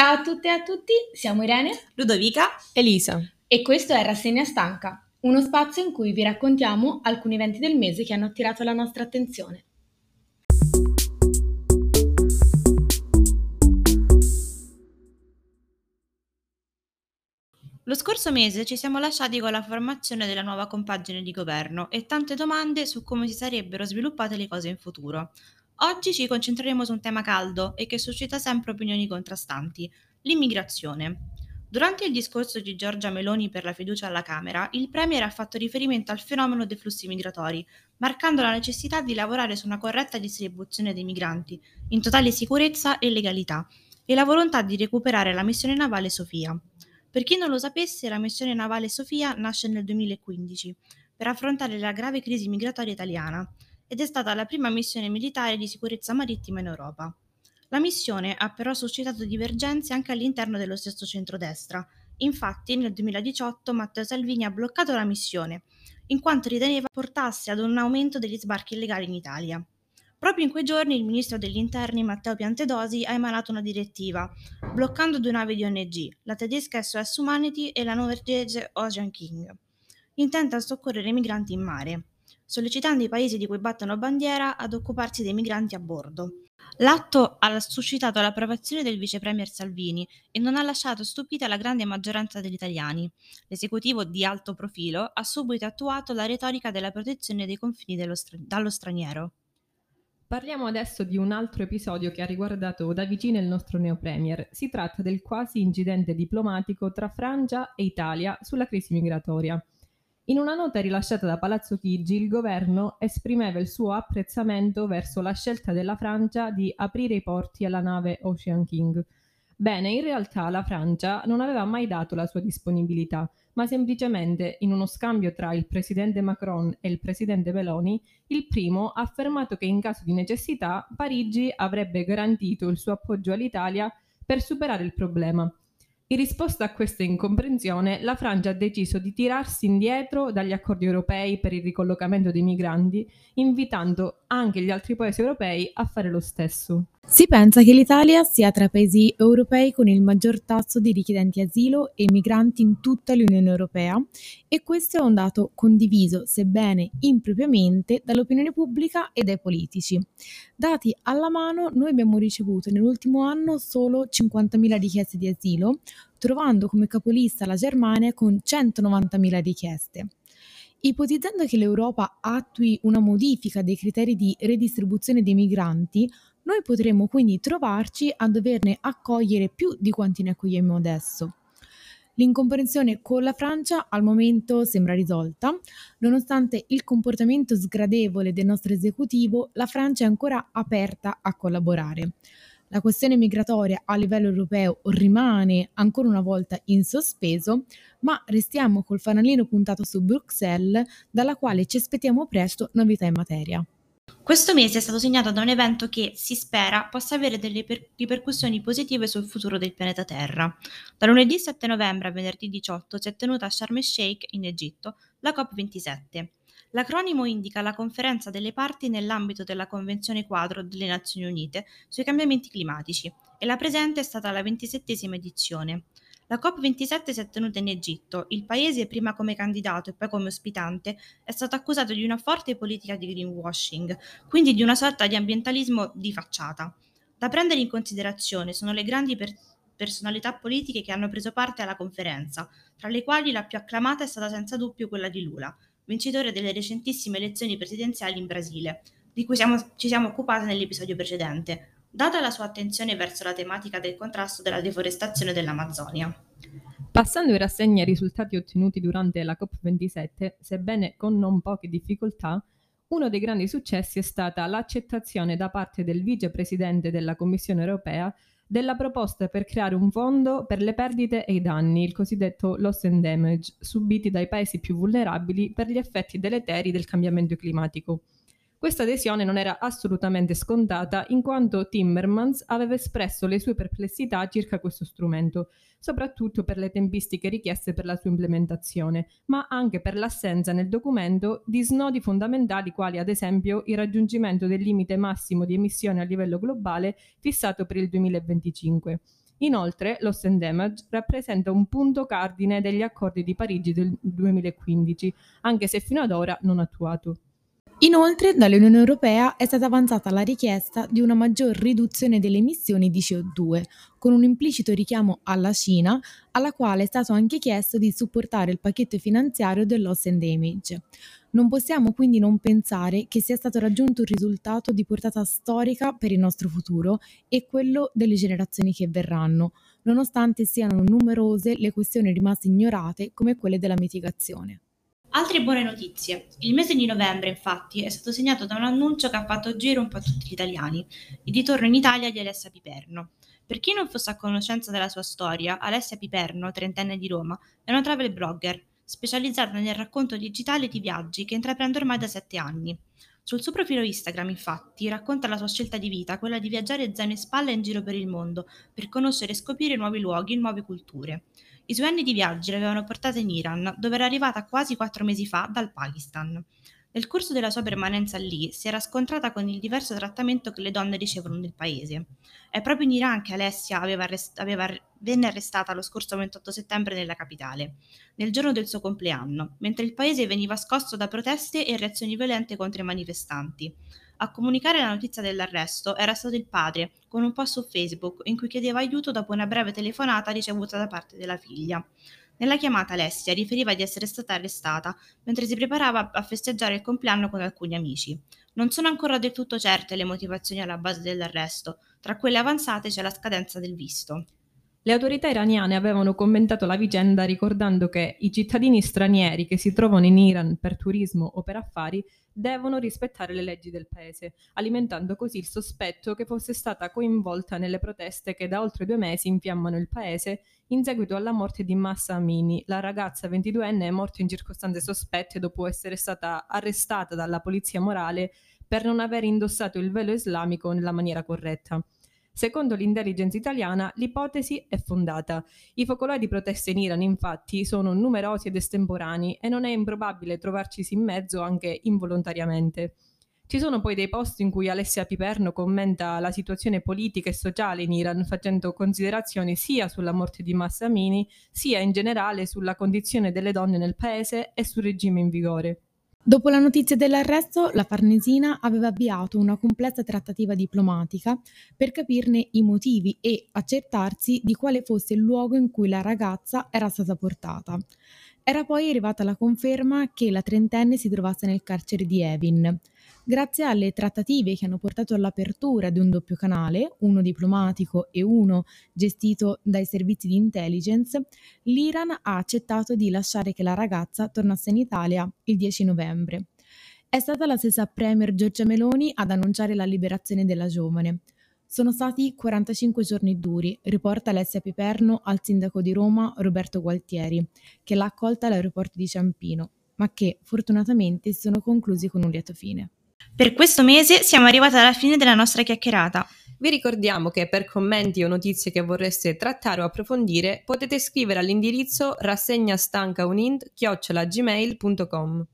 Ciao a tutte e a tutti, siamo Irene, Ludovica, Elisa e questo è Rassegna Stanca, uno spazio in cui vi raccontiamo alcuni eventi del mese che hanno attirato la nostra attenzione. Lo scorso mese ci siamo lasciati con la formazione della nuova compagine di governo e tante domande su come si sarebbero sviluppate le cose in futuro. Oggi ci concentreremo su un tema caldo e che suscita sempre opinioni contrastanti, l'immigrazione. Durante il discorso di Giorgia Meloni per la fiducia alla Camera, il Premier ha fatto riferimento al fenomeno dei flussi migratori, marcando la necessità di lavorare su una corretta distribuzione dei migranti, in totale sicurezza e legalità, e la volontà di recuperare la missione navale Sofia. Per chi non lo sapesse, la missione navale Sofia nasce nel 2015 per affrontare la grave crisi migratoria italiana ed è stata la prima missione militare di sicurezza marittima in Europa. La missione ha però suscitato divergenze anche all'interno dello stesso centrodestra. Infatti, nel 2018 Matteo Salvini ha bloccato la missione, in quanto riteneva portasse ad un aumento degli sbarchi illegali in Italia. Proprio in quei giorni il ministro degli interni Matteo Piantedosi ha emanato una direttiva, bloccando due navi di ONG, la tedesca SOS Humanity e la norvegese Ocean King, intenta a soccorrere i migranti in mare, sollecitando i paesi di cui battono bandiera ad occuparsi dei migranti a bordo. L'atto ha suscitato l'approvazione del vice premier Salvini e non ha lasciato stupita la grande maggioranza degli italiani. L'esecutivo di alto profilo ha subito attuato la retorica della protezione dei confini stra- dallo straniero. Parliamo adesso di un altro episodio che ha riguardato da vicino il nostro neopremier. Si tratta del quasi incidente diplomatico tra Francia e Italia sulla crisi migratoria. In una nota rilasciata da Palazzo Chigi, il governo esprimeva il suo apprezzamento verso la scelta della Francia di aprire i porti alla nave Ocean King. Bene, in realtà la Francia non aveva mai dato la sua disponibilità, ma semplicemente in uno scambio tra il presidente Macron e il presidente Meloni, il primo ha affermato che in caso di necessità Parigi avrebbe garantito il suo appoggio all'Italia per superare il problema. In risposta a questa incomprensione, la Francia ha deciso di tirarsi indietro dagli accordi europei per il ricollocamento dei migranti, invitando anche gli altri paesi europei a fare lo stesso. Si pensa che l'Italia sia tra i paesi europei con il maggior tasso di richiedenti asilo e migranti in tutta l'Unione Europea e questo è un dato condiviso, sebbene impropriamente, dall'opinione pubblica e dai politici. Dati alla mano, noi abbiamo ricevuto nell'ultimo anno solo 50.000 richieste di asilo, trovando come capolista la Germania con 190.000 richieste. Ipotizzando che l'Europa attui una modifica dei criteri di redistribuzione dei migranti, noi potremmo quindi trovarci a doverne accogliere più di quanti ne accogliamo adesso. L'incomprensione con la Francia al momento sembra risolta, nonostante il comportamento sgradevole del nostro esecutivo, la Francia è ancora aperta a collaborare. La questione migratoria a livello europeo rimane ancora una volta in sospeso, ma restiamo col fanalino puntato su Bruxelles, dalla quale ci aspettiamo presto novità in materia. Questo mese è stato segnato da un evento che, si spera, possa avere delle per- ripercussioni positive sul futuro del pianeta Terra. Da lunedì 7 novembre a venerdì 18 si è tenuta a Sharm el-Sheikh, in Egitto, la COP27. L'acronimo indica la conferenza delle parti nell'ambito della Convenzione quadro delle Nazioni Unite sui cambiamenti climatici e la presente è stata la ventisettesima edizione. La COP27 si è tenuta in Egitto. Il paese, prima come candidato e poi come ospitante, è stato accusato di una forte politica di greenwashing, quindi di una sorta di ambientalismo di facciata. Da prendere in considerazione sono le grandi per- personalità politiche che hanno preso parte alla conferenza, tra le quali la più acclamata è stata senza dubbio quella di Lula, vincitore delle recentissime elezioni presidenziali in Brasile, di cui siamo, ci siamo occupati nell'episodio precedente, data la sua attenzione verso la tematica del contrasto della deforestazione dell'Amazzonia. Passando in rassegna ai risultati ottenuti durante la COP27, sebbene con non poche difficoltà, uno dei grandi successi è stata l'accettazione da parte del vicepresidente della Commissione europea della proposta per creare un fondo per le perdite e i danni, il cosiddetto loss and damage, subiti dai paesi più vulnerabili per gli effetti deleteri del cambiamento climatico. Questa adesione non era assolutamente scontata in quanto Timmermans aveva espresso le sue perplessità circa questo strumento, soprattutto per le tempistiche richieste per la sua implementazione, ma anche per l'assenza nel documento di snodi fondamentali quali ad esempio il raggiungimento del limite massimo di emissioni a livello globale fissato per il 2025. Inoltre, loss and damage rappresenta un punto cardine degli accordi di Parigi del 2015, anche se fino ad ora non attuato. Inoltre dall'Unione Europea è stata avanzata la richiesta di una maggior riduzione delle emissioni di CO2, con un implicito richiamo alla Cina, alla quale è stato anche chiesto di supportare il pacchetto finanziario del loss and damage. Non possiamo quindi non pensare che sia stato raggiunto un risultato di portata storica per il nostro futuro e quello delle generazioni che verranno, nonostante siano numerose le questioni rimaste ignorate come quelle della mitigazione. Altre buone notizie. Il mese di novembre, infatti, è stato segnato da un annuncio che ha fatto giro un po' a tutti gli italiani, il ritorno in Italia di Alessia Piperno. Per chi non fosse a conoscenza della sua storia, Alessia Piperno, trentenne di Roma, è una travel blogger, specializzata nel racconto digitale di viaggi che intraprende ormai da sette anni. Sul suo profilo Instagram, infatti, racconta la sua scelta di vita, quella di viaggiare zaino e spalla in giro per il mondo, per conoscere e scoprire nuovi luoghi e nuove culture. I suoi anni di viaggi l'avevano portata in Iran, dove era arrivata quasi quattro mesi fa dal Pakistan. Nel corso della sua permanenza lì si era scontrata con il diverso trattamento che le donne ricevono nel paese. È proprio in Iran che Alessia aveva arrest- aveva, venne arrestata lo scorso 28 settembre nella capitale, nel giorno del suo compleanno, mentre il paese veniva scosso da proteste e reazioni violente contro i manifestanti. A comunicare la notizia dell'arresto era stato il padre, con un post su Facebook in cui chiedeva aiuto dopo una breve telefonata ricevuta da parte della figlia. Nella chiamata Alessia riferiva di essere stata arrestata mentre si preparava a festeggiare il compleanno con alcuni amici. Non sono ancora del tutto certe le motivazioni alla base dell'arresto, tra quelle avanzate c'è la scadenza del visto. Le autorità iraniane avevano commentato la vicenda ricordando che i cittadini stranieri che si trovano in Iran per turismo o per affari devono rispettare le leggi del paese, alimentando così il sospetto che fosse stata coinvolta nelle proteste che da oltre due mesi infiammano il paese in seguito alla morte di Massa Amini, la ragazza 22enne morta in circostanze sospette dopo essere stata arrestata dalla polizia morale per non aver indossato il velo islamico nella maniera corretta. Secondo l'intelligence italiana, l'ipotesi è fondata. I focolai di proteste in Iran, infatti, sono numerosi ed estemporanei e non è improbabile trovarcisi in mezzo anche involontariamente. Ci sono poi dei post in cui Alessia Piperno commenta la situazione politica e sociale in Iran facendo considerazioni sia sulla morte di Massamini sia in generale sulla condizione delle donne nel paese e sul regime in vigore. Dopo la notizia dell'arresto, la Farnesina aveva avviato una complessa trattativa diplomatica per capirne i motivi e accertarsi di quale fosse il luogo in cui la ragazza era stata portata. Era poi arrivata la conferma che la trentenne si trovasse nel carcere di Evin. Grazie alle trattative che hanno portato all'apertura di un doppio canale, uno diplomatico e uno gestito dai servizi di intelligence, l'Iran ha accettato di lasciare che la ragazza tornasse in Italia il 10 novembre. È stata la stessa Premier Giorgia Meloni ad annunciare la liberazione della giovane. Sono stati 45 giorni duri, riporta Alessia Piperno al sindaco di Roma Roberto Gualtieri, che l'ha accolta all'aeroporto di Ciampino, ma che fortunatamente si sono conclusi con un lieto fine. Per questo mese siamo arrivati alla fine della nostra chiacchierata. Vi ricordiamo che per commenti o notizie che vorreste trattare o approfondire potete scrivere all'indirizzo rassegnastancaunint-gmail.com.